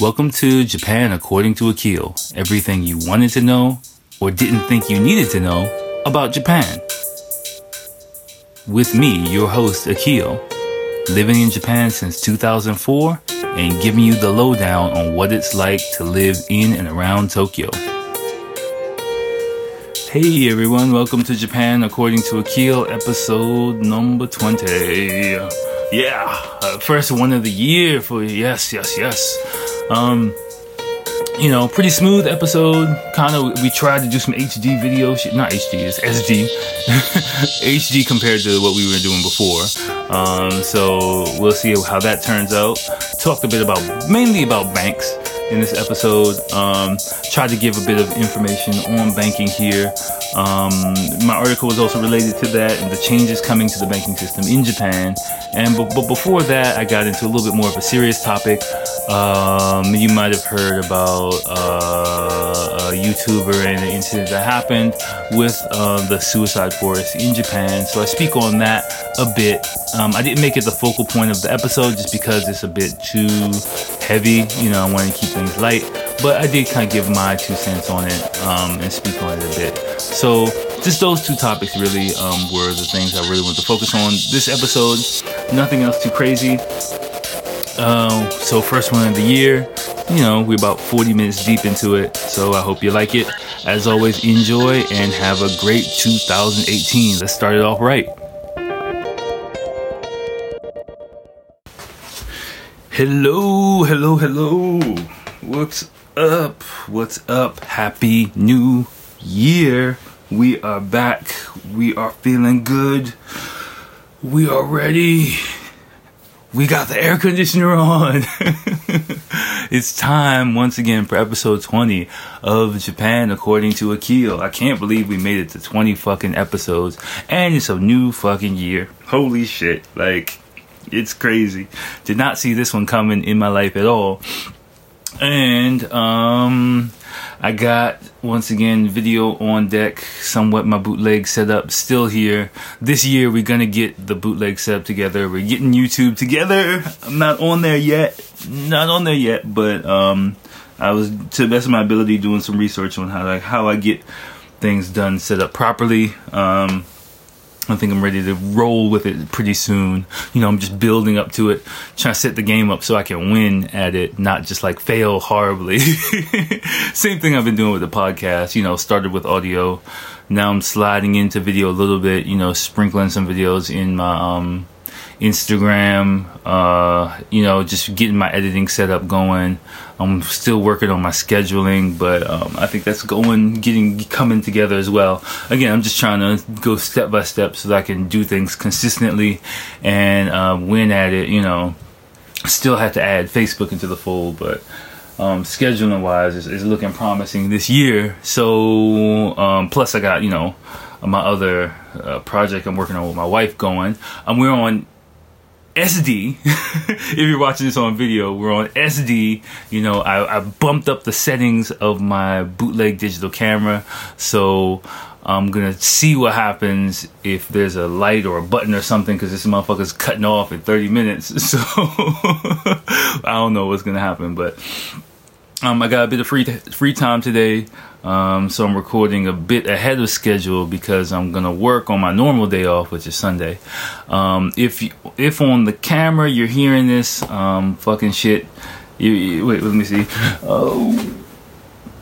Welcome to Japan According to Akil. Everything you wanted to know or didn't think you needed to know about Japan. With me, your host, Akil, living in Japan since 2004 and giving you the lowdown on what it's like to live in and around Tokyo. Hey everyone, welcome to Japan According to Akil, episode number 20. Yeah, uh, first one of the year for yes, yes, yes. Um, you know, pretty smooth episode. Kind of, we tried to do some HD video shit. Not HD, it's SD. HD compared to what we were doing before. Um, so we'll see how that turns out. Talked a bit about, mainly about banks in this episode. Um, tried to give a bit of information on banking here. Um, my article was also related to that and the changes coming to the banking system in Japan. And but, but before that, I got into a little bit more of a serious topic. Um, you might have heard about uh, a YouTuber and an incident that happened with uh, the suicide forest in Japan. So I speak on that a bit. Um, I didn't make it the focal point of the episode just because it's a bit too heavy. You know, I wanted to keep things light, but I did kind of give my two cents on it um, and speak on it a bit. So just those two topics really um, were the things I really wanted to focus on this episode. Nothing else too crazy. Uh, so first one of the year, you know, we're about 40 minutes deep into it. So I hope you like it. As always, enjoy and have a great 2018. Let's start it off right. Hello, hello, hello. What's up? What's up? Happy New Year. We are back. We are feeling good. We are ready. We got the air conditioner on. it's time once again for episode 20 of Japan according to Akil. I can't believe we made it to 20 fucking episodes and it's a new fucking year. Holy shit. Like, it's crazy. Did not see this one coming in my life at all. And, um, I got once again video on deck, somewhat my bootleg setup still here. This year we're gonna get the bootleg setup together. We're getting YouTube together. I'm not on there yet, not on there yet, but um, I was to the best of my ability doing some research on how like how I get things done set up properly. Um, I think I'm ready to roll with it pretty soon. You know, I'm just building up to it, trying to set the game up so I can win at it, not just like fail horribly. Same thing I've been doing with the podcast. You know, started with audio. Now I'm sliding into video a little bit, you know, sprinkling some videos in my um, Instagram, uh, you know, just getting my editing setup going. I'm still working on my scheduling, but um, I think that's going, getting, coming together as well. Again, I'm just trying to go step by step so that I can do things consistently and uh, win at it. You know, still have to add Facebook into the fold, but um, scheduling wise is, is, looking promising this year. So, um, plus I got you know my other uh, project I'm working on with my wife going. Um, we're on SD. if you're watching this on video, we're on SD. You know, I, I, bumped up the settings of my bootleg digital camera. So I'm gonna see what happens if there's a light or a button or something because this motherfucker's cutting off in 30 minutes. So I don't know what's gonna happen, but um, I got a bit of free free time today. Um, so I'm recording a bit ahead of schedule because I'm gonna work on my normal day off, which is Sunday. Um, if you, if on the camera you're hearing this um, fucking shit, you, you, wait, let me see. Oh,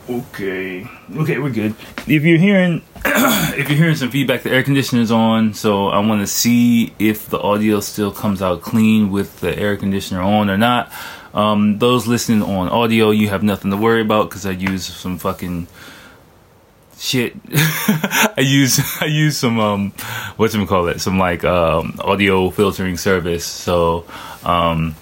okay, okay, we're good. If you're hearing if you're hearing some feedback, the air conditioner's on, so I want to see if the audio still comes out clean with the air conditioner on or not. Um, those listening on audio, you have nothing to worry about because I use some fucking shit. I use I use some um what you call it some like um audio filtering service. So um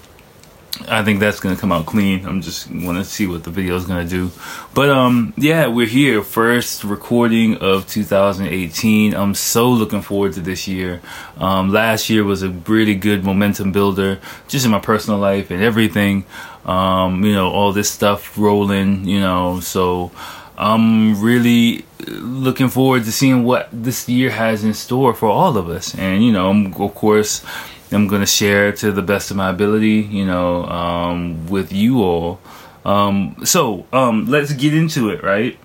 I think that's gonna come out clean. I'm just want to see what the video is gonna do. But um yeah, we're here first recording of 2018. I'm so looking forward to this year. Um last year was a really good momentum builder just in my personal life and everything. Um you know all this stuff rolling, you know, so I'm really looking forward to seeing what this year has in store for all of us. And, you know, of course, I'm going to share to the best of my ability, you know, um, with you all Um, so um, let's get into it, right?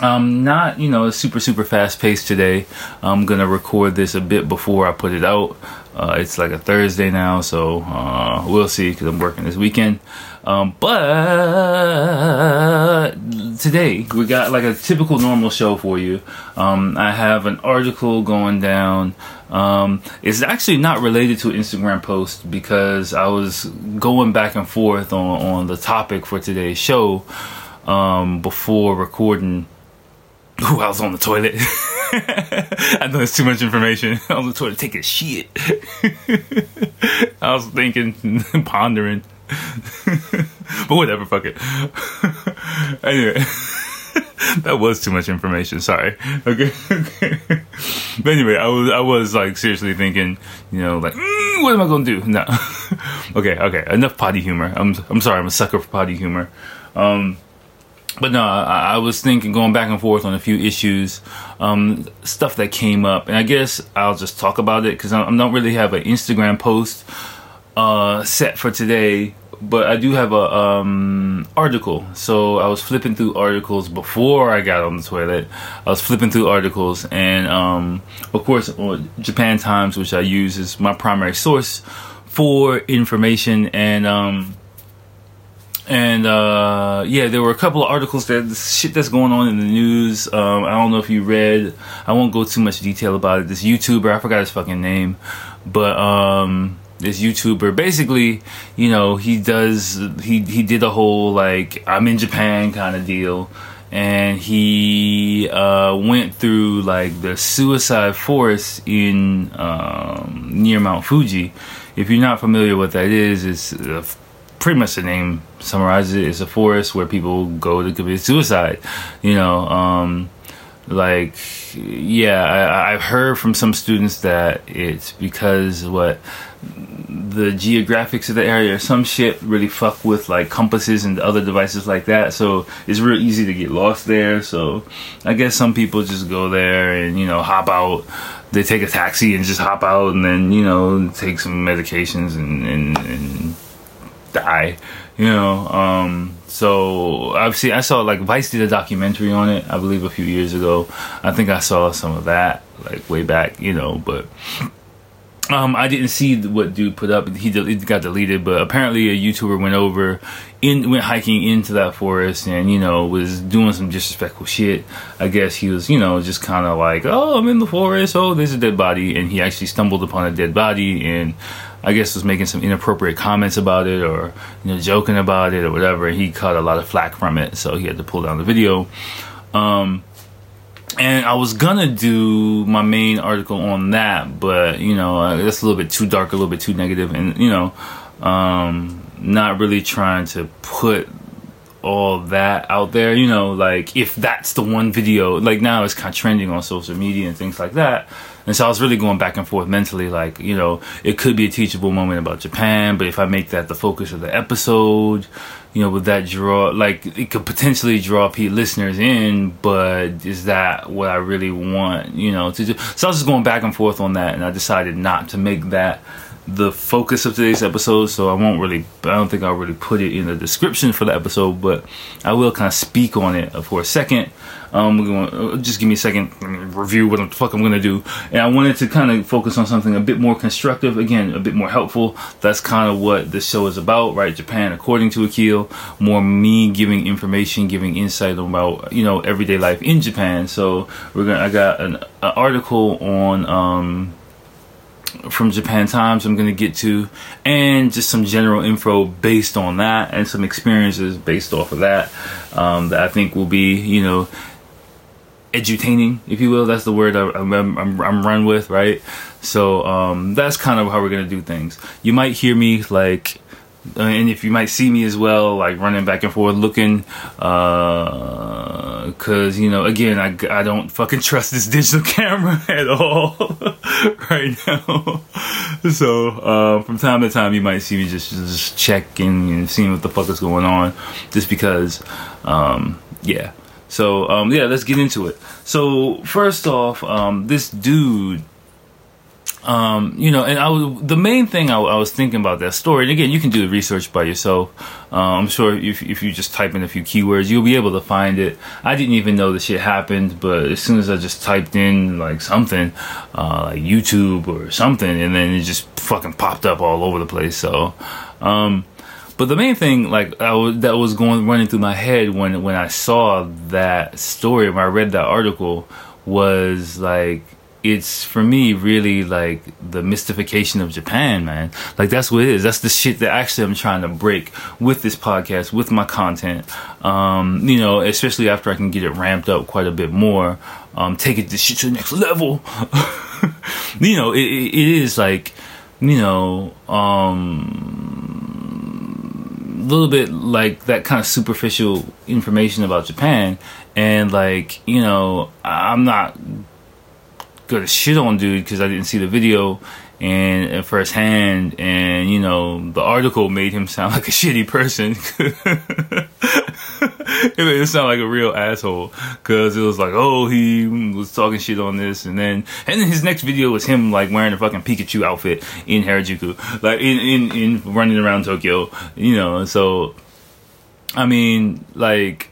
Um, not you know super super fast paced today. I'm gonna record this a bit before I put it out. Uh, it's like a Thursday now, so uh, we'll see because I'm working this weekend. Um, but today we got like a typical normal show for you. Um, I have an article going down. Um, it's actually not related to an Instagram post because I was going back and forth on, on the topic for today's show um, before recording. Ooh, I was on the toilet. I know it's too much information. I was on the toilet taking shit. I was thinking, pondering. but whatever, fuck it. anyway, that was too much information. Sorry. Okay. but anyway, I was I was like seriously thinking, you know, like mm, what am I gonna do? No. okay, okay. Enough potty humor. I'm I'm sorry. I'm a sucker for potty humor. Um, but no, I, I, was thinking going back and forth on a few issues, um, stuff that came up, and I guess I'll just talk about it because I, I don't really have an Instagram post uh, set for today, but I do have a um, article. So I was flipping through articles before I got on the toilet. I was flipping through articles, and um, of course, Japan Times, which I use as my primary source for information, and um, and uh, yeah, there were a couple of articles that shit that's going on in the news. Um, I don't know if you read. I won't go too much detail about it. This YouTuber, I forgot his fucking name, but um, this YouTuber, basically, you know, he does he he did a whole like I'm in Japan kind of deal, and he uh, went through like the suicide forest in um, near Mount Fuji. If you're not familiar with what that is, it's uh, pretty much the name summarizes it. It's a forest where people go to commit suicide. You know, um, like yeah, I, I've heard from some students that it's because what the geographics of the area some shit really fuck with like compasses and other devices like that. So it's real easy to get lost there. So i guess some people just go there and you know hop out. They take a taxi and just hop out and then you know take some medications and, and, and die you know um, so obviously i saw like vice did a documentary on it i believe a few years ago i think i saw some of that like way back you know but um, I didn't see what dude put up. He it got deleted, but apparently a YouTuber went over, in went hiking into that forest, and you know was doing some disrespectful shit. I guess he was, you know, just kind of like, oh, I'm in the forest. Oh, there's a dead body, and he actually stumbled upon a dead body, and I guess was making some inappropriate comments about it, or you know, joking about it, or whatever. He caught a lot of flack from it, so he had to pull down the video. Um, and I was gonna do my main article on that, but you know uh, that's a little bit too dark, a little bit too negative, and you know, um, not really trying to put all that out there. You know, like if that's the one video, like now it's kind of trending on social media and things like that. And so I was really going back and forth mentally, like you know, it could be a teachable moment about Japan, but if I make that the focus of the episode, you know, would that draw like it could potentially draw people listeners in, but is that what I really want, you know, to do? So I was just going back and forth on that, and I decided not to make that the focus of today's episode. So I won't really, I don't think I'll really put it in the description for the episode, but I will kind of speak on it for a second. Um, going uh, just give me a second. Review what the fuck I'm gonna do. And I wanted to kind of focus on something a bit more constructive, again, a bit more helpful. That's kind of what this show is about, right? Japan, according to Akil, more me giving information, giving insight about you know everyday life in Japan. So we're gonna. I got an, an article on. Um, from Japan Times I'm going to get to, and just some general info based on that, and some experiences based off of that um, that I think will be, you know, edutaining, if you will. That's the word I, am I'm, I'm, I'm run with, right? So um, that's kind of how we're gonna do things. You might hear me like, uh, and if you might see me as well, like running back and forth, looking, uh, cause you know, again, I, I don't fucking trust this digital camera at all right now. so uh, from time to time, you might see me just just checking and seeing what the fuck is going on, just because, um, yeah. So um, yeah, let's get into it. So first off, um, this dude um, you know, and I was the main thing I, I, was thinking about that story. And again, you can do the research by yourself. Uh, I'm sure if if you just type in a few keywords, you'll be able to find it. I didn't even know the shit happened, but as soon as I just typed in like something, uh, like YouTube or something, and then it just fucking popped up all over the place. So, um, but the main thing, like I was, that was going running through my head when when I saw that story, when I read that article, was like it's for me really like the mystification of Japan, man. Like that's what it is. That's the shit that actually I'm trying to break with this podcast, with my content. Um, you know, especially after I can get it ramped up quite a bit more, um, take it this shit to the next level. you know, it, it is like, you know, um, a little bit like that kind of superficial information about Japan, and like, you know, I'm not gonna shit on dude because I didn't see the video and uh, at first hand and you know the article made him sound like a shitty person. It made him sound like a real asshole because it was like oh he was talking shit on this and then and then his next video was him like wearing a fucking pikachu outfit in harajuku like in in, in running around tokyo you know so i mean like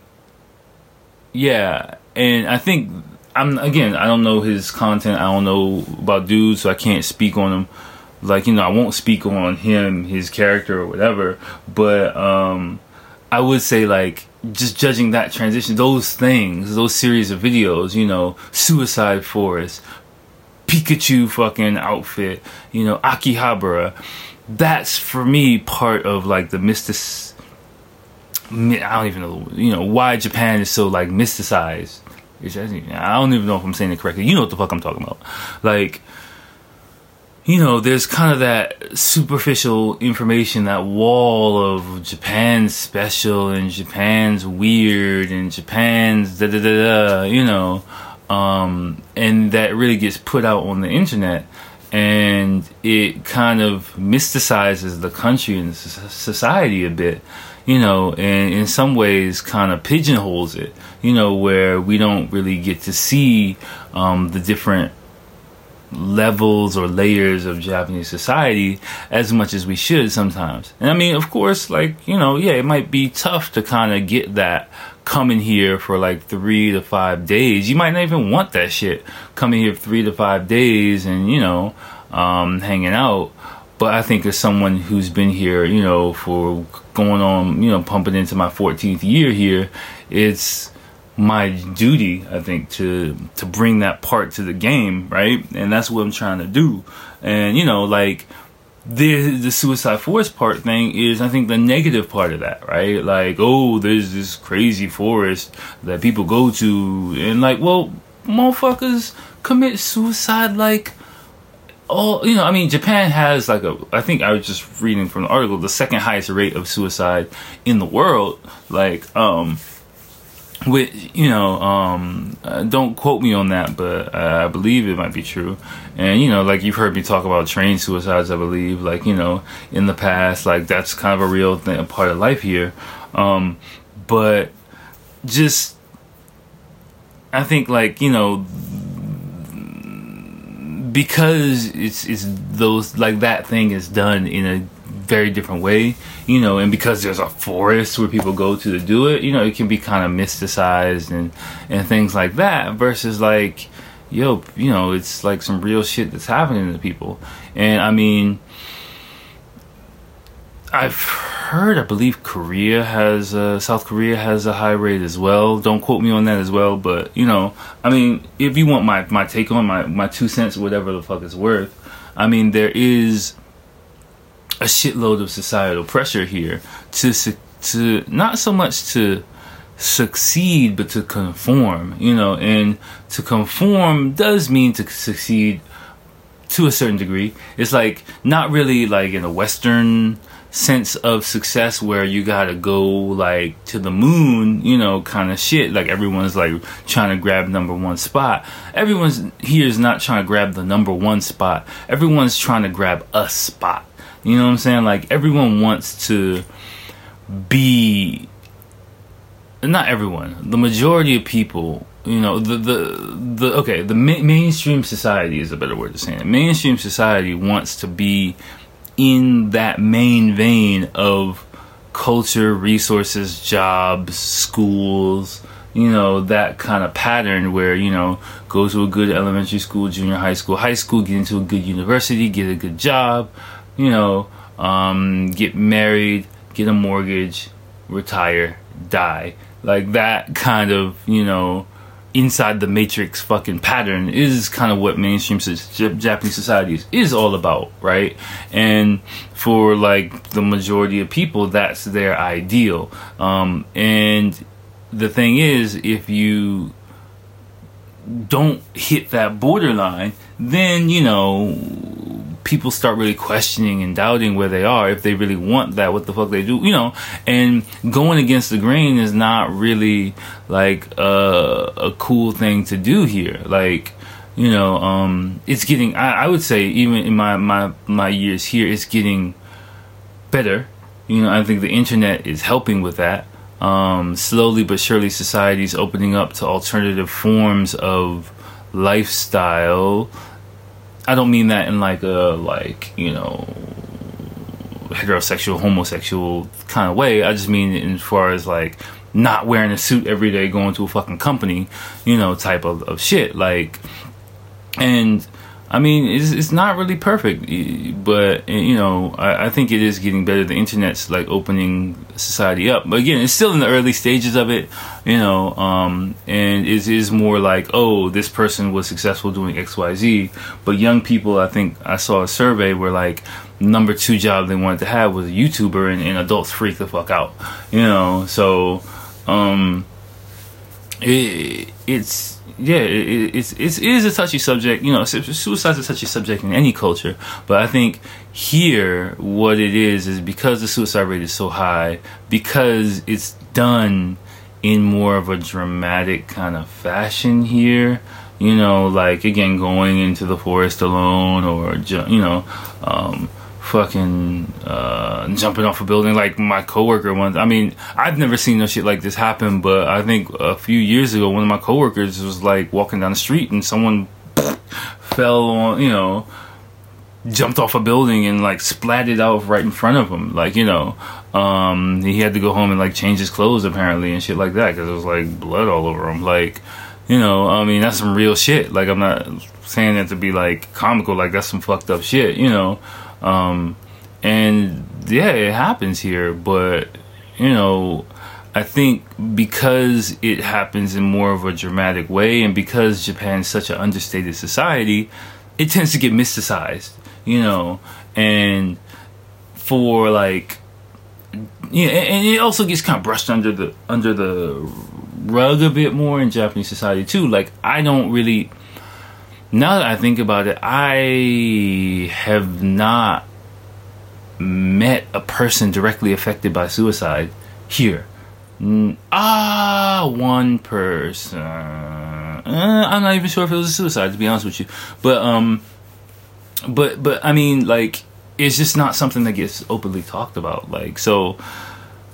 yeah and i think I'm again, I don't know his content. I don't know about dudes, so I can't speak on him. Like you know, I won't speak on him, his character or whatever. But um, I would say like just judging that transition, those things, those series of videos, you know, Suicide Forest, Pikachu fucking outfit, you know, Akihabara. That's for me part of like the mystic. I don't even know, you know, why Japan is so like mysticized I don't even know if I'm saying it correctly. You know what the fuck I'm talking about. Like, you know, there's kind of that superficial information, that wall of Japan's special and Japan's weird and Japan's da da da da, you know, um, and that really gets put out on the internet and it kind of mysticizes the country and society a bit you know, and in some ways kind of pigeonholes it, you know, where we don't really get to see um, the different levels or layers of Japanese society as much as we should sometimes. And I mean, of course, like, you know, yeah, it might be tough to kind of get that coming here for like three to five days. You might not even want that shit coming here three to five days and, you know, um, hanging out. But I think as someone who's been here, you know, for going on, you know, pumping into my 14th year here, it's my duty, I think, to to bring that part to the game, right? And that's what I'm trying to do. And you know, like the the Suicide Forest part thing is, I think, the negative part of that, right? Like, oh, there's this crazy forest that people go to, and like, well, motherfuckers commit suicide like oh, you know, I mean, Japan has like a, I think I was just reading from the article, the second highest rate of suicide in the world. Like, um, with you know, um, uh, don't quote me on that, but uh, I believe it might be true. And you know, like you've heard me talk about train suicides, I believe, like you know, in the past, like that's kind of a real thing, a part of life here. Um, but just, I think like you know because it's it's those like that thing is done in a very different way, you know, and because there's a forest where people go to to do it, you know, it can be kind of mysticized and and things like that versus like yo, you know, it's like some real shit that's happening to people. And I mean I've heard, I believe Korea has, uh, South Korea has a high rate as well. Don't quote me on that as well, but you know, I mean, if you want my, my take on my, my two cents, whatever the fuck it's worth, I mean, there is a shitload of societal pressure here to, to not so much to succeed, but to conform, you know, and to conform does mean to succeed to a certain degree. It's like not really like in a Western sense of success where you gotta go like to the moon, you know, kind of shit. Like everyone's like trying to grab number one spot. Everyone's here is not trying to grab the number one spot. Everyone's trying to grab a spot. You know what I'm saying? Like everyone wants to be. Not everyone. The majority of people you know the the the okay the ma- mainstream society is a better word to say it. Mainstream society wants to be in that main vein of culture, resources, jobs, schools, you know, that kind of pattern where, you know, go to a good elementary school, junior high school, high school, get into a good university, get a good job, you know, um, get married, get a mortgage, retire, die. Like that kind of, you know, inside the matrix fucking pattern is kind of what mainstream Japanese society is all about, right? And for like the majority of people, that's their ideal. Um, and the thing is, if you don't hit that borderline, then you know people start really questioning and doubting where they are if they really want that what the fuck they do you know? And going against the grain is not really like a, a cool thing to do here. Like you know um it's getting I, I would say even in my my my years here it's getting better. You know i think the internet is helping with that. Um slowly but surely society's opening up to alternative forms of lifestyle I don't mean that in like a like you know heterosexual homosexual kind of way. I just mean in as far as like not wearing a suit every day, going to a fucking company, you know, type of, of shit. Like, and I mean, it's, it's not really perfect, but you know, I, I, think it is getting better. The internet's like opening society up, but again, it's still in the early stages of it, you know. Um, and it is more like, oh, this person was successful doing X, Y, Z. But young people, I think I saw a survey where like number two job they wanted to have was a YouTuber, and, and adults freak the fuck out, you know. So, um, it, it's yeah, it, it's, it's it is a touchy subject. You know, suicide's a touchy subject in any culture, but I think here what it is is because the suicide rate is so high, because it's done in more of a dramatic kind of fashion here. You know, like again, going into the forest alone, or you know, um, fucking uh, jumping off a building like my coworker once. I mean, I've never seen no shit like this happen, but I think a few years ago, one of my coworkers was like walking down the street and someone fell on, you know, jumped off a building and like splatted out right in front of him. Like, you know, um, he had to go home and like change his clothes apparently and shit like that because it was like blood all over him. Like, you know, I mean, that's some real shit. Like, I'm not saying that to be like comical, like, that's some fucked up shit, you know. Um, and yeah, it happens here, but you know, I think because it happens in more of a dramatic way, and because Japan is such an understated society, it tends to get mysticized, you know, and for like, yeah, and it also gets kind of brushed under the under the rug a bit more in Japanese society too. Like, I don't really now that I think about it, I have not met a person directly affected by suicide here. Ah, one person. Uh, I'm not even sure if it was a suicide, to be honest with you. But um, but but I mean, like, it's just not something that gets openly talked about. Like, so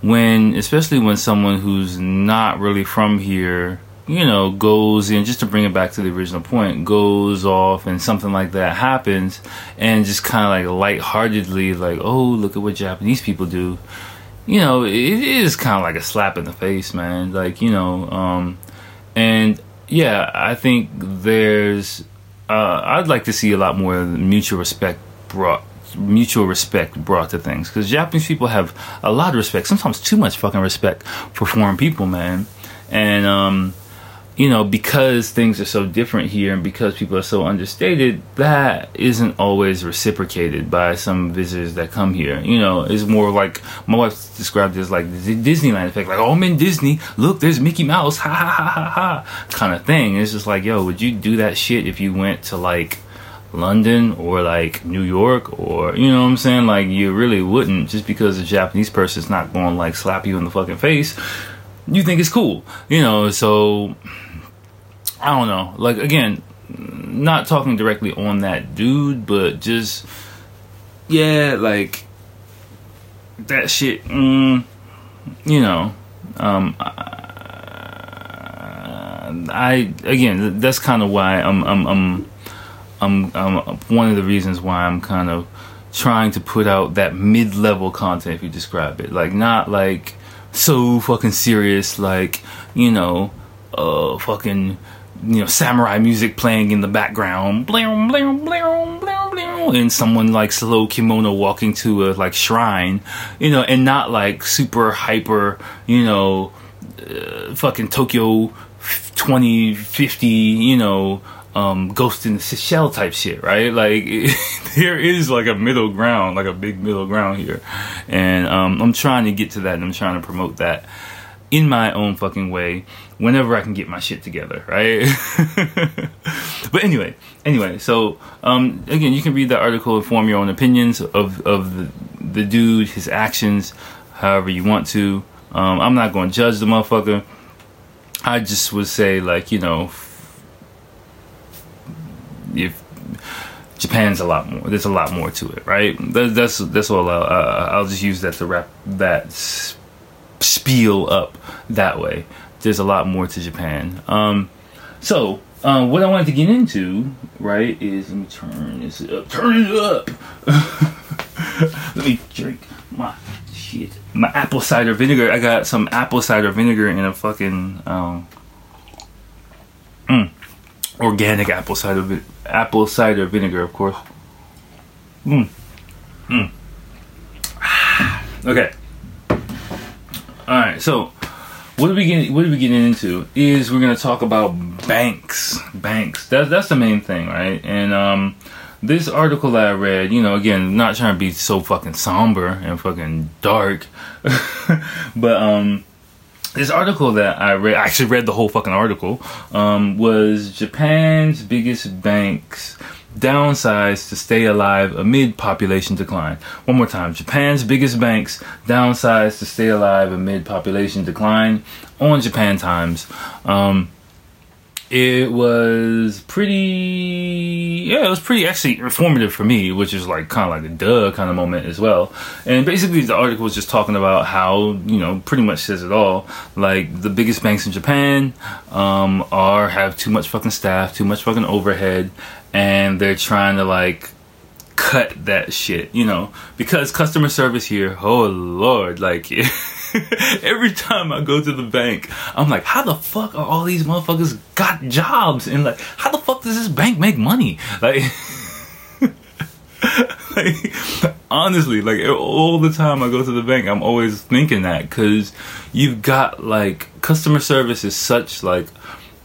when, especially when someone who's not really from here you know, goes in, just to bring it back to the original point, goes off and something like that happens, and just kind of like lightheartedly, like, oh, look at what Japanese people do. You know, it is kind of like a slap in the face, man. Like, you know, um, and yeah, I think there's, uh, I'd like to see a lot more mutual respect brought mutual respect brought to things because Japanese people have a lot of respect, sometimes too much fucking respect for foreign people, man. And um, you know, because things are so different here and because people are so understated, that isn't always reciprocated by some visitors that come here. You know, it's more like my wife described it as like the Disneyland effect, like, oh, I'm in Disney, look, there's Mickey Mouse, ha ha ha ha ha, kind of thing. It's just like, yo, would you do that shit if you went to like London or like New York or, you know what I'm saying? Like, you really wouldn't just because a Japanese person's not going to like slap you in the fucking face you think it's cool, you know. So I don't know. Like again, not talking directly on that dude, but just yeah, like that shit. Mm, you know, um, uh, I again, that's kind of why I'm, I'm, I'm, I'm, I'm, one of the reasons why I'm kind of trying to put out that mid-level content, if you describe it, like not like so fucking serious, like you know, uh, fucking you know, samurai music playing in the background, and someone like slow kimono walking to a like shrine, you know, and not like super hyper, you know, uh, fucking Tokyo 2050, you know, um, Ghost in the Shell type shit, right? Like there is like a middle ground, like a big middle ground here, and um, I'm trying to get to that, and I'm trying to promote that in my own fucking way whenever I can get my shit together, right? but anyway, anyway, so um, again, you can read the article and form your own opinions of of the, the dude, his actions, however you want to. Um, I'm not going to judge the motherfucker. I just would say, like, you know, if Japan's a lot more, there's a lot more to it, right? That's that's all. I'll, uh, I'll just use that to wrap that spiel up that way there's a lot more to Japan. Um, so uh, what I wanted to get into, right, is let me turn this up. Turn it up. let me drink my shit. My apple cider vinegar. I got some apple cider vinegar in a fucking um, mm, organic apple cider vi- apple cider vinegar, of course. Mm. Mm. okay. All right. So what are we getting? What are we getting into? Is we're gonna talk about banks. Banks. That's that's the main thing, right? And um, this article that I read, you know, again, not trying to be so fucking somber and fucking dark, but um, this article that I read, I actually read the whole fucking article, um, was Japan's biggest banks downsized to stay alive amid population decline. One more time. Japan's biggest banks downsized to stay alive amid population decline on Japan Times. Um, it was pretty yeah it was pretty actually informative for me which is like kind of like a duh kind of moment as well and basically the article was just talking about how you know pretty much says it all like the biggest banks in japan um, are have too much fucking staff too much fucking overhead and they're trying to like cut that shit, you know, because customer service here, oh lord, like every time I go to the bank, I'm like, how the fuck are all these motherfuckers got jobs? And like, how the fuck does this bank make money? Like, like honestly, like all the time I go to the bank, I'm always thinking that because you've got like customer service is such like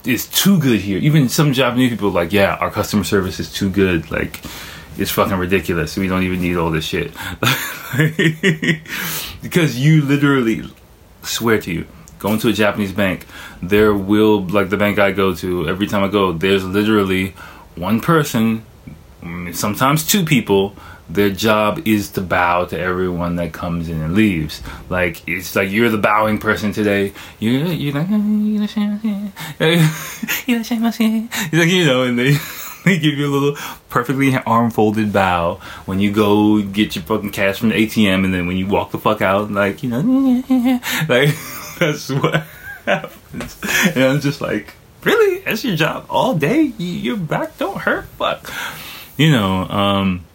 is too good here. Even some Japanese people like, yeah, our customer service is too good. Like, it's fucking ridiculous. We don't even need all this shit. because you literally swear to you, going to a Japanese bank, there will like the bank I go to, every time I go, there's literally one person, sometimes two people their job is to bow to everyone that comes in and leaves. Like it's like you're the bowing person today. You're you're like like you know, and they they give you a little perfectly arm folded bow when you go get your fucking cash from the ATM, and then when you walk the fuck out, like you know, like that's what happens. And I'm just like, really, that's your job all day. Your back don't hurt, fuck. You know, um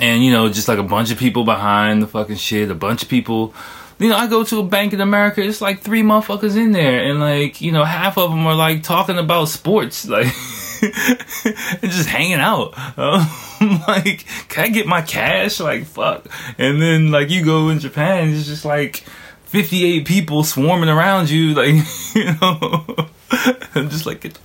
and you know just like a bunch of people behind the fucking shit a bunch of people you know i go to a bank in america it's like three motherfuckers in there and like you know half of them are like talking about sports like and just hanging out. Um, like can i get my cash? Like fuck. And then like you go in japan it's just like 58 people swarming around you like you know? I'm just like get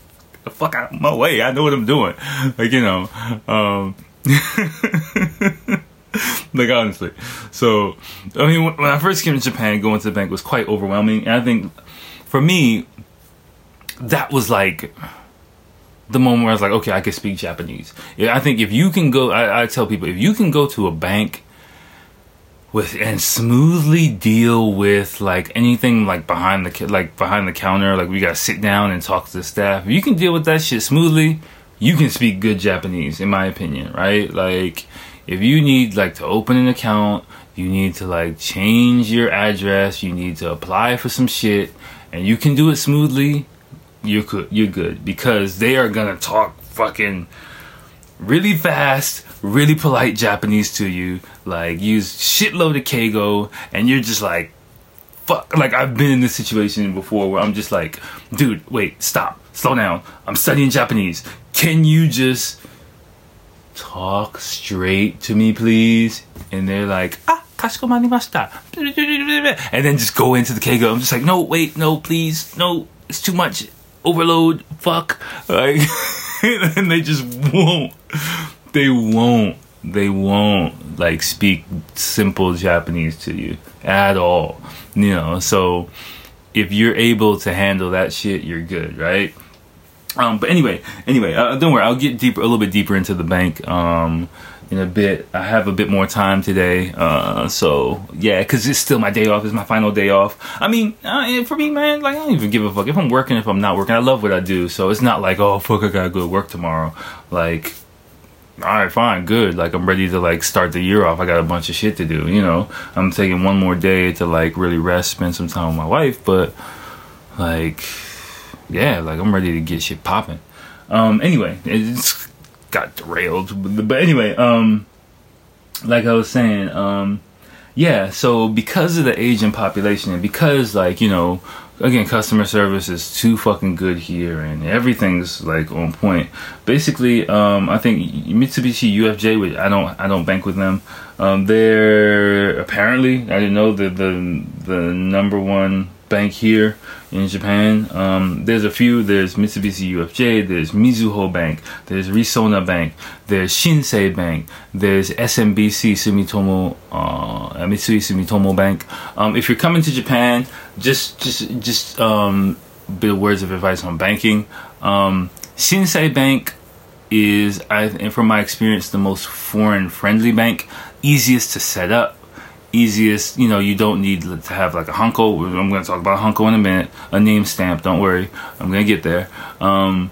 the fuck out of my way. I know what i'm doing. Like you know um like honestly. So I mean, when I first came to Japan, going to the bank was quite overwhelming, and I think for me, that was like the moment where I was like, okay, I can speak Japanese. Yeah, I think if you can go, I, I tell people if you can go to a bank with and smoothly deal with like anything like behind the like behind the counter, like we gotta sit down and talk to the staff. If you can deal with that shit smoothly, you can speak good Japanese, in my opinion, right? Like, if you need like to open an account, you need to like change your address, you need to apply for some shit, and you can do it smoothly, you're good. You're good because they are gonna talk fucking really fast, really polite Japanese to you. Like use shitload of keigo, and you're just like, fuck. Like I've been in this situation before where I'm just like, dude, wait, stop, slow down. I'm studying Japanese. Can you just talk straight to me, please? And they're like, ah, kashikomashita. And then just go into the keigo. I'm just like, no, wait, no, please, no, it's too much overload. Fuck. Like, and they just won't. They won't. They won't like speak simple Japanese to you at all. You know, so if you're able to handle that shit, you're good, right? Um, but anyway, anyway, uh, don't worry. I'll get deeper, a little bit deeper into the bank um, in a bit. I have a bit more time today, uh, so yeah, because it's still my day off. It's my final day off. I mean, uh, for me, man, like I don't even give a fuck if I'm working, if I'm not working. I love what I do, so it's not like oh fuck, I gotta go to work tomorrow. Like, all right, fine, good. Like I'm ready to like start the year off. I got a bunch of shit to do. You know, I'm taking one more day to like really rest, spend some time with my wife, but like yeah, like I'm ready to get shit popping. Um, anyway, it's got derailed, but anyway, um, like I was saying, um, yeah. So because of the Asian population, and because like you know, again, customer service is too fucking good here, and everything's like on point. Basically, um, I think Mitsubishi UFJ, which I don't, I don't bank with them. Um, they're apparently, I didn't know the the the number one bank here in Japan. Um, there's a few. There's Mitsubishi UFJ. There's Mizuho Bank. There's Resona Bank. There's Shinsei Bank. There's SMBC Sumitomo uh, Mitsui Sumitomo Bank. Um, if you're coming to Japan, just just just um, bit of words of advice on banking. Um, Shinsei Bank is, I, from my experience, the most foreign friendly bank. Easiest to set up easiest, you know, you don't need to have like a Hanko. I'm going to talk about Hanko in a minute. A name stamp, don't worry. I'm going to get there. Um,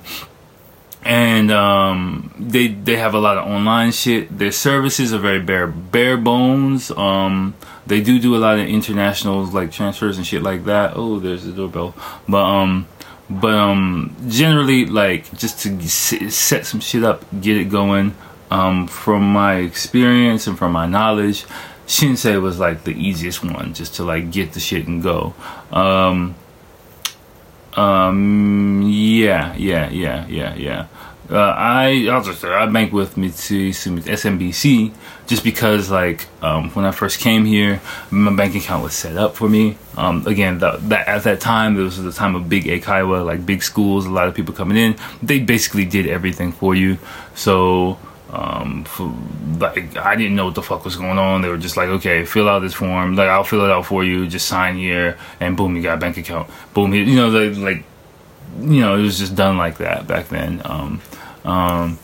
and um, they they have a lot of online shit. Their services are very bare bare bones. Um, they do do a lot of international like transfers and shit like that. Oh, there's the doorbell. But um, but um, generally like just to set some shit up, get it going. Um, from my experience and from my knowledge, Shinsei was like the easiest one just to like get the shit and go. Um, um, yeah, yeah, yeah, yeah, yeah. Uh, I I'll just I bank with Mitsui SMBC just because like um, when I first came here, my bank account was set up for me. Um, again, the, that at that time it was the time of big Eikaiwa, like big schools, a lot of people coming in. They basically did everything for you. So um, for, like I didn't know what the fuck was going on. They were just like, okay, fill out this form. Like I'll fill it out for you. Just sign here, and boom, you got a bank account. Boom, you know, like, like you know, it was just done like that back then. Um, um,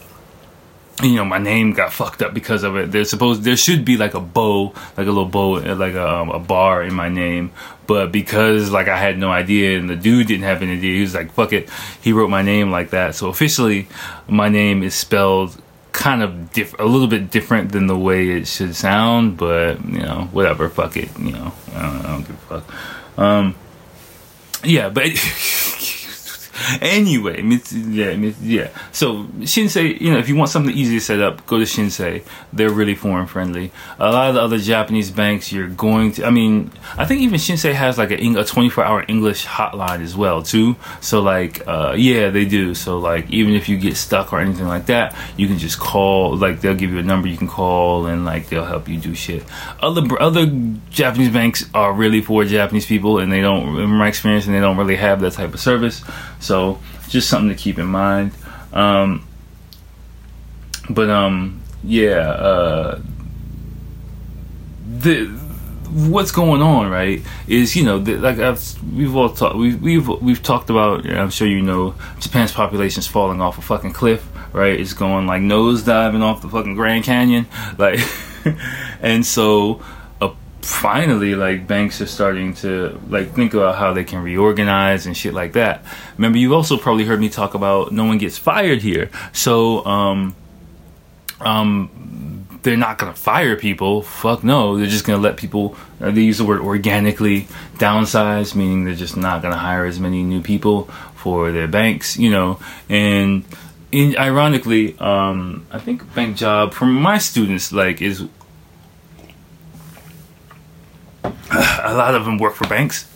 you know, my name got fucked up because of it. There's supposed there should be like a bow, like a little bow, like a, um, a bar in my name, but because like I had no idea and the dude didn't have any idea, he was like, "Fuck it," he wrote my name like that. So officially, my name is spelled kind of diff- a little bit different than the way it should sound, but you know, whatever, fuck it, you know, I don't, I don't give a fuck. Um, yeah, but anyway, yeah, yeah. So Shinsei, you know, if you want something easy to set up, go to Shinsei. They're really foreign friendly. A lot of the other Japanese banks, you're going to. I mean, I think even Shinsei has like a, a 24 hour English hotline as well too. So like, uh, yeah, they do. So like, even if you get stuck or anything like that, you can just call. Like they'll give you a number you can call, and like they'll help you do shit. Other other Japanese banks are really for Japanese people, and they don't, in my experience, and they don't really have that type of service. So just something to keep in mind. Um, but um, yeah, uh, the what's going on right is you know the, like I've, we've all talked we've, we've we've talked about I'm sure you know Japan's population is falling off a fucking cliff right it's going like nose diving off the fucking Grand Canyon like and so finally like banks are starting to like think about how they can reorganize and shit like that remember you also probably heard me talk about no one gets fired here so um um, they're not gonna fire people. Fuck no, they're just gonna let people. Uh, they use the word organically downsize, meaning they're just not gonna hire as many new people for their banks, you know. And in, ironically, um, I think bank job for my students like is a lot of them work for banks.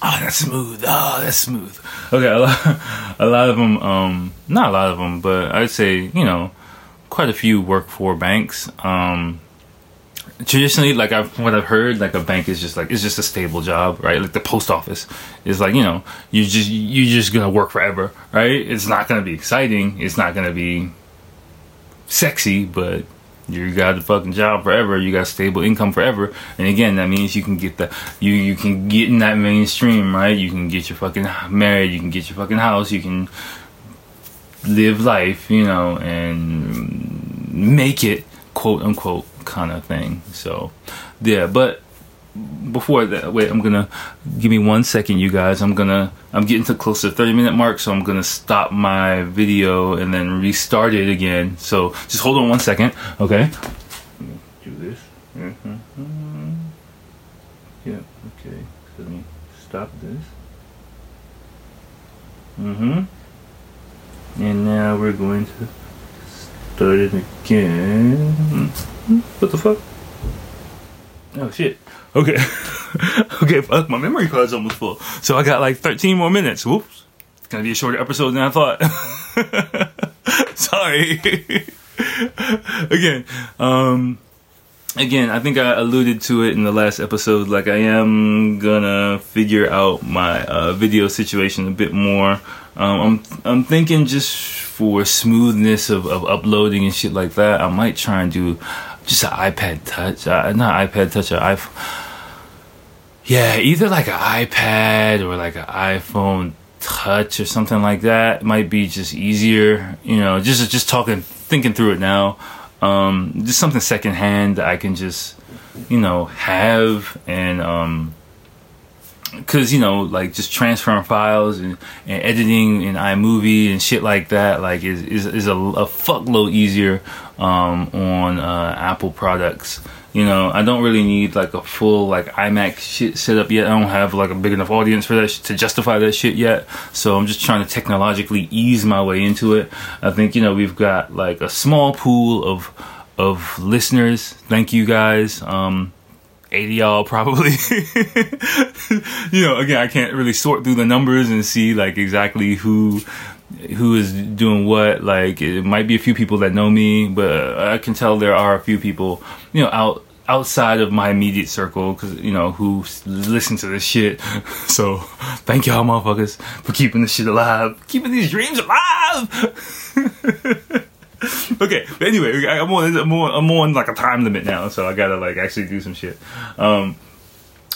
Oh, that's smooth. Oh, that's smooth. Okay, a lot, a lot of them, um, not a lot of them, but I'd say, you know, quite a few work for banks. Um, traditionally, like I've, what I've heard, like a bank is just like, it's just a stable job, right? Like the post office is like, you know, you just, you're just gonna work forever, right? It's not gonna be exciting. It's not gonna be sexy, but you got a fucking job forever. You got stable income forever. And again, that means you can get the you you can get in that mainstream, right? You can get your fucking married. You can get your fucking house. You can live life, you know, and make it quote unquote kind of thing. So, yeah, but before that, wait, I'm gonna give me one second, you guys. I'm gonna I'm getting to close to 30 minute mark, so I'm gonna stop my video and then restart it again. So just hold on one second, okay? Do this. Mm-hmm. Yeah. Okay. So let me stop this. Mm-hmm. And now we're going to start it again. What the fuck? Oh shit. Okay. okay, fuck, my memory card's almost full. So I got like 13 more minutes. Whoops. It's gonna be a shorter episode than I thought. Sorry. again, um, again, I think I alluded to it in the last episode. Like, I am gonna figure out my uh, video situation a bit more. Um, I'm I'm thinking just for smoothness of, of uploading and shit like that, I might try and do just an iPad Touch, uh, not iPad Touch, an iPhone. Yeah, either like an iPad or like an iPhone Touch or something like that. It might be just easier, you know. Just just talking, thinking through it now. Um, just something secondhand that I can just, you know, have and um, because you know like just transferring files and, and, editing in iMovie and shit like that like is is, is a, a fuckload easier um, on uh, Apple products. You know, I don't really need like a full like iMac shit set up yet. I don't have like a big enough audience for that sh- to justify that shit yet. So I'm just trying to technologically ease my way into it. I think you know we've got like a small pool of of listeners. Thank you guys. Um, 80 y'all probably. You know again i can't really sort through the numbers and see like exactly who who is doing what. Like it might be a few people that know me but i can tell there are a few people you know out outside of my immediate circle because you know who listen to this shit. So thank y'all motherfuckers for keeping this shit alive. Keeping these dreams alive okay, but anyway, I'm on, I'm on, I'm on like a time limit now, so I gotta like actually do some shit. Um,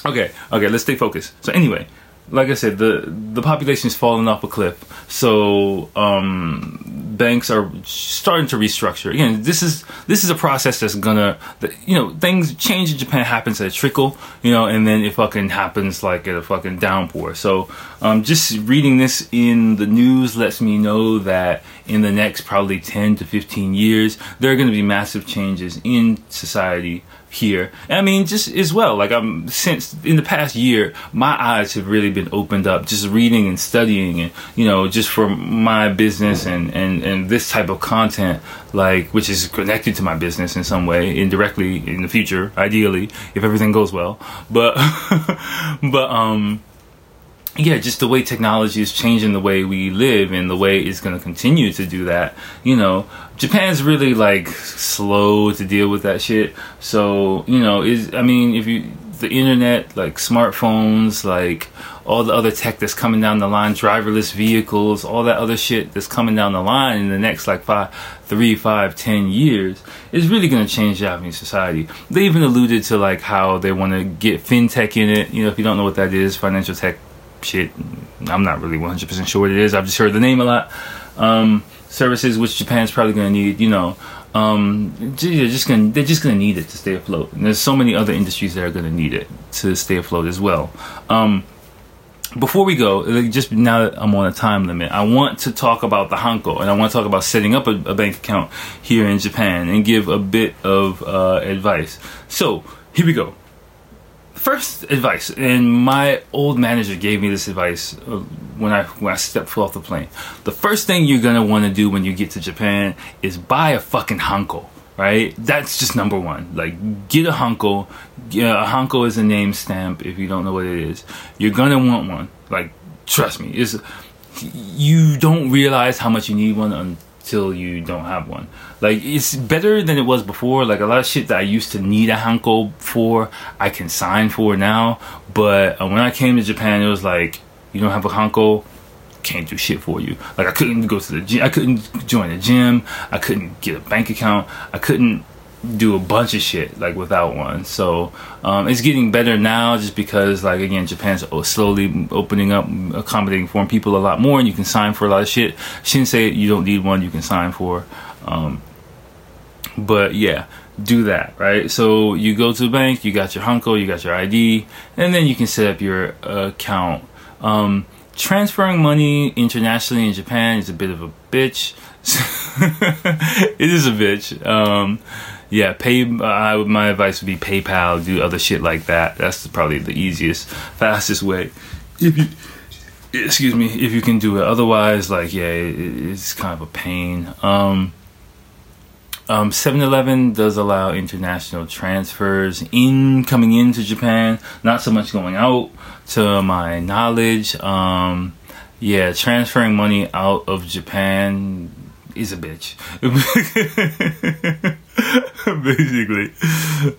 okay, okay, let's stay focused. So anyway, like I said, the the population is falling off a cliff. So um, banks are starting to restructure. Again, this is this is a process that's gonna, you know, things change in Japan happens at a trickle, you know, and then it fucking happens like at a fucking downpour. So um, just reading this in the news lets me know that in the next probably ten to fifteen years, there are going to be massive changes in society here. And I mean, just as well, like I'm since in the past year, my eyes have really been opened up just reading and studying and, you know, just for my business and, and, and this type of content, like, which is connected to my business in some way, indirectly in the future, ideally, if everything goes well. But, but, um, yeah, just the way technology is changing the way we live and the way it's going to continue to do that. You know, Japan's really like slow to deal with that shit. So, you know, is I mean, if you the internet, like smartphones, like all the other tech that's coming down the line, driverless vehicles, all that other shit that's coming down the line in the next like five, three, five, ten years is really going to change Japanese society. They even alluded to like how they want to get fintech in it. You know, if you don't know what that is, financial tech shit. I'm not really 100% sure what it is. I've just heard the name a lot. Um, services which Japan's probably going to need, you know. Um, they're just gonna they're just gonna need it to stay afloat. And there's so many other industries that are gonna need it to stay afloat as well. Um, before we go, just now that I'm on a time limit, I want to talk about the Hanko and I want to talk about setting up a, a bank account here in Japan and give a bit of uh, advice. So, here we go. First advice, and my old manager gave me this advice uh, when I when I stepped foot off the plane. The first thing you're gonna want to do when you get to Japan is buy a fucking Hanko right? That's just number one. Like, get a Hanko. Yeah, a Hanko is a name stamp. If you don't know what it is, you're gonna want one. Like, trust me, it's you don't realize how much you need one until you don't have one. Like, it's better than it was before. Like a lot of shit that I used to need a Hanko for, I can sign for now. But uh, when I came to Japan, it was like, you don't have a Hanko can't do shit for you. Like I couldn't go to the gym, I couldn't join a gym, I couldn't get a bank account, I couldn't do a bunch of shit like without one. So um, it's getting better now, just because like again, Japan's slowly opening up, accommodating foreign people a lot more, and you can sign for a lot of shit. shouldn't you don't need one, you can sign for. Um, but yeah, do that, right? So you go to the bank, you got your Hanko, you got your ID, and then you can set up your account. Um, transferring money internationally in Japan is a bit of a bitch. it is a bitch. Um, yeah, pay. Uh, my advice would be PayPal. Do other shit like that. That's probably the easiest, fastest way. If you, excuse me, if you can do it. Otherwise, like, yeah, it, it's kind of a pain. Um, um, 7-Eleven does allow international transfers in coming into Japan, not so much going out. To my knowledge, um, yeah, transferring money out of Japan is a bitch. Basically,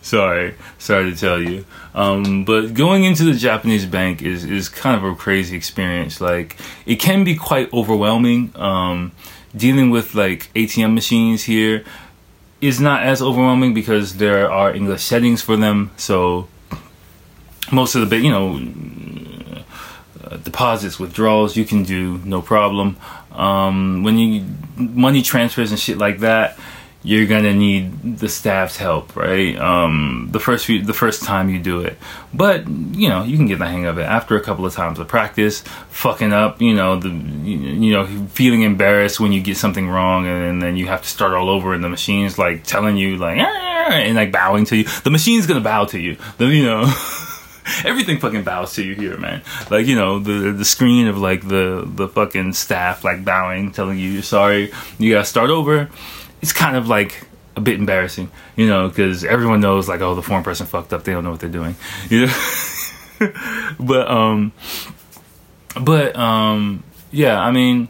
sorry, sorry to tell you. Um, but going into the Japanese bank is is kind of a crazy experience. Like it can be quite overwhelming. Um, dealing with like ATM machines here is not as overwhelming because there are English settings for them. So most of the you know uh, deposits, withdrawals, you can do no problem. Um, when you money transfers and shit like that, you're gonna need the staff's help, right? Um, the first few, the first time you do it, but you know you can get the hang of it after a couple of times of practice. Fucking up, you know the you know feeling embarrassed when you get something wrong, and, then you have to start all over, and the machine's like telling you like and like bowing to you. The machine's gonna bow to you. The you know. everything fucking bows to you here, man. Like you know the the screen of like the the fucking staff like bowing, telling you you're sorry, you gotta start over it's kind of like a bit embarrassing, you know, because everyone knows like, oh, the foreign person fucked up. They don't know what they're doing, you know. but um, but um, yeah. I mean,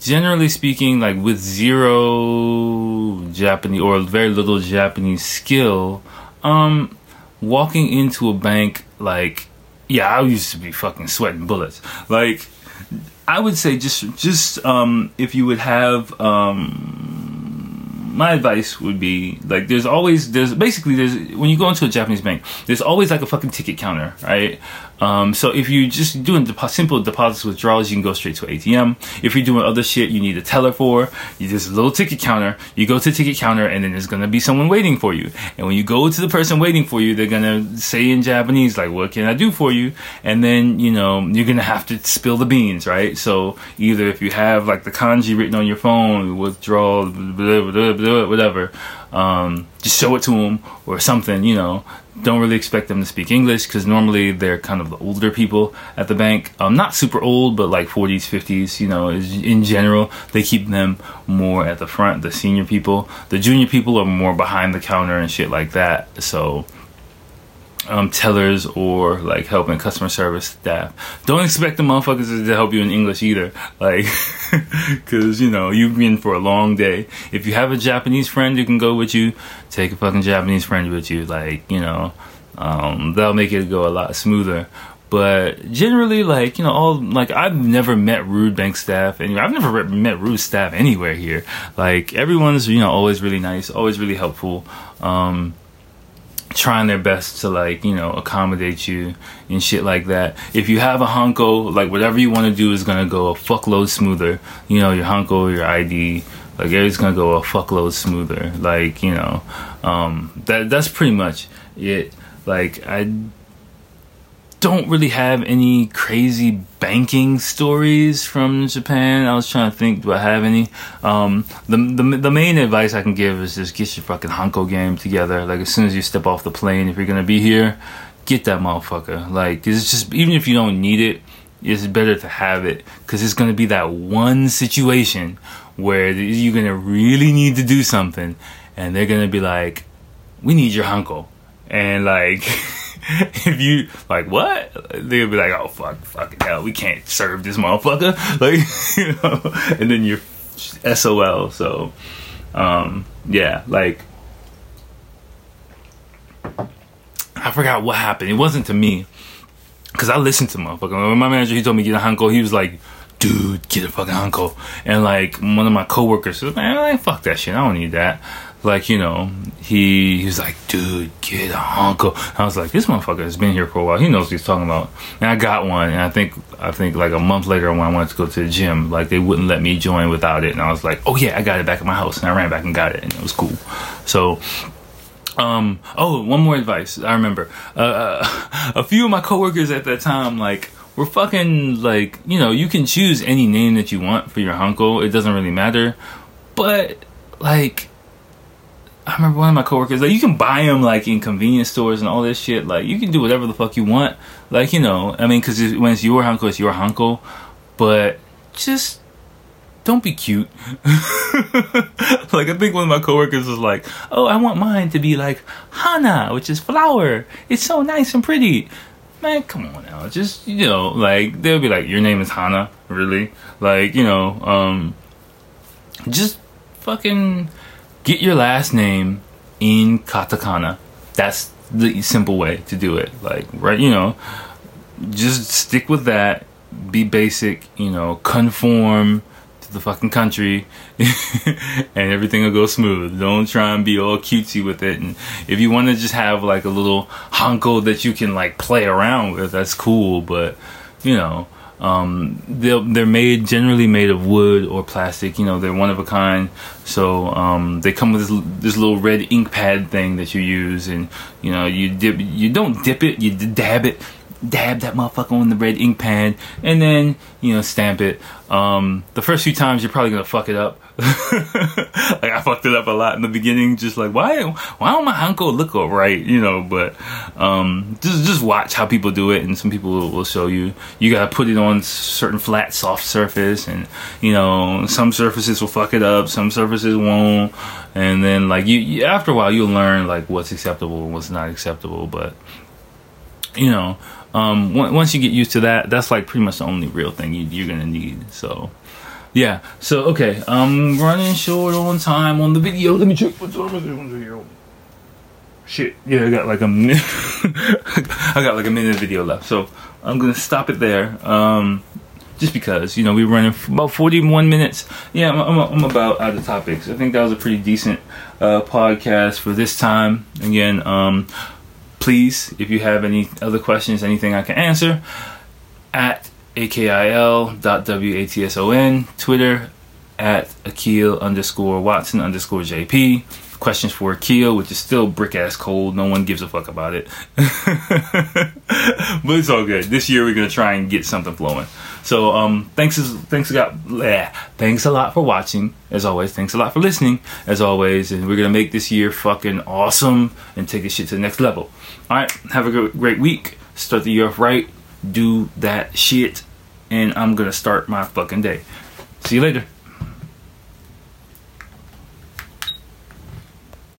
generally speaking, like with zero Japanese or very little Japanese skill, um, walking into a bank like, yeah, I used to be fucking sweating bullets. Like, I would say just just um, if you would have um my advice would be like there's always there's basically there's when you go into a Japanese bank there's always like a fucking ticket counter right um, so if you're just doing simple deposits withdrawals, you can go straight to ATM. If you're doing other shit, you need a teller for. You just a little ticket counter. You go to ticket counter, and then there's gonna be someone waiting for you. And when you go to the person waiting for you, they're gonna say in Japanese like, "What can I do for you?" And then you know you're gonna have to spill the beans, right? So either if you have like the kanji written on your phone, withdrawal, blah, blah, blah, whatever, um, just show it to them or something, you know don't really expect them to speak English because normally they're kind of the older people at the bank. Um, not super old, but like 40s, 50s. You know, in general, they keep them more at the front. The senior people, the junior people are more behind the counter and shit like that. So um, tellers or like helping customer service staff. Don't expect the motherfuckers to help you in English either. Like, cause you know, you've been for a long day. If you have a Japanese friend who can go with you, take a fucking Japanese friend with you. Like, you know, um, that'll make it go a lot smoother. But generally, like, you know, all, like, I've never met rude bank staff anywhere. I've never met rude staff anywhere here. Like, everyone's, you know, always really nice, always really helpful. Um, trying their best to like you know accommodate you and shit like that. If you have a hanko like whatever you want to do is gonna go a fuckload smoother. You know your hanko your id like everything's gonna go a fuckload smoother. Like you know um that that's pretty much it. Like i don't really have any crazy banking stories from Japan. I was trying to think, do I have any? Um, the, the the main advice I can give is just get your fucking Hanko game together. Like as soon as you step off the plane, if you're gonna be here, get that motherfucker. Like it's just even if you don't need it, it's better to have it because it's gonna be that one situation where you're gonna really need to do something, and they're gonna be like, "We need your Hanko," and like. if you like what? They'll be like oh fuck fucking hell we can't serve this motherfucker. Like you know? And then you're sol so um yeah like i forgot what happened. It wasn't to me because i listened to motherfucker. My manager he told me get a hanko he was like dude get a fucking hanko. And like one of my coworkers said man fuck that shit i don't need that like you know he, he was like dude get a hanko i was like this motherfucker has been here for a while. He knows what he's talking about. And i got one and i think i think like a month later when i wanted to go to the gym like they wouldn't let me join without it and i was like oh yeah i got it back at my house and i ran back and got it and it was cool. So um oh one more advice. I remember uh, uh a few of my coworkers at that time like we're fucking like you know you can choose any name that you want for your hanko it doesn't really matter. But like I remember one of my coworkers like you can buy them like in convenience stores and all this shit. Like you can do whatever the fuck you want. Like you know, I mean, because when it's your hanko, it's your hanko. But just don't be cute. like I think one of my coworkers was like, "Oh, I want mine to be like Hana, which is flower. It's so nice and pretty." Man, come on now. Just you know, like they'll be like, "Your name is Hana, really?" Like you know, um, just fucking get your last name in katakana. That's the simple way to do it. Like, right, you know, just stick with that. Be basic, you know, conform to the fucking country and everything will go smooth. Don't try and be all cutesy with it. And if you want to just have like a little hanko that you can like play around with, that's cool. But, you know, um, they're made generally made of wood or plastic. You know, they're one of a kind. So um, they come with this, this little red ink pad thing that you use, and you know you dip. You don't dip it. You dab it. Dab that motherfucker on the red ink pad, and then you know stamp it. Um, the first few times you're probably gonna fuck it up like I fucked it up a lot in the beginning, just like why why don't my hanko look right, you know? But um, just just watch how people do it, and some people will, will show you. You gotta put it on certain flat, soft surface, and you know some surfaces will fuck it up, some surfaces won't, and then like you, you after a while you'll learn like what's acceptable and what's not acceptable. But you know, um, once you get used to that, that's like pretty much the only real thing you, are gonna need. So yeah. So okay, I'm running short on time on the video. Let me check what's on the video. Shit. Yeah, I got like a minute. I got like a minute video left, so I'm gonna stop it there. Um, just because you know we are running about 41 minutes. Yeah, I'm, I'm, I'm, about out of topics. I think that was a pretty decent uh, podcast for this time. Again, um, please, if you have any other questions, anything I can answer, at akil.watson, Twitter at Akil underscore Watson underscore JP. Questions for Akil, which is still brick ass cold. No one gives a fuck about it. but it's all good. This year we're gonna try and get something flowing. So um, thanks thanks bleh, thanks a lot for watching. As always, thanks a lot for listening. As always, and we're gonna make this year fucking awesome and take this shit to the next level. All right, have a great week. Start the year off right. Do that shit and I'm gonna start my fucking day. See you later.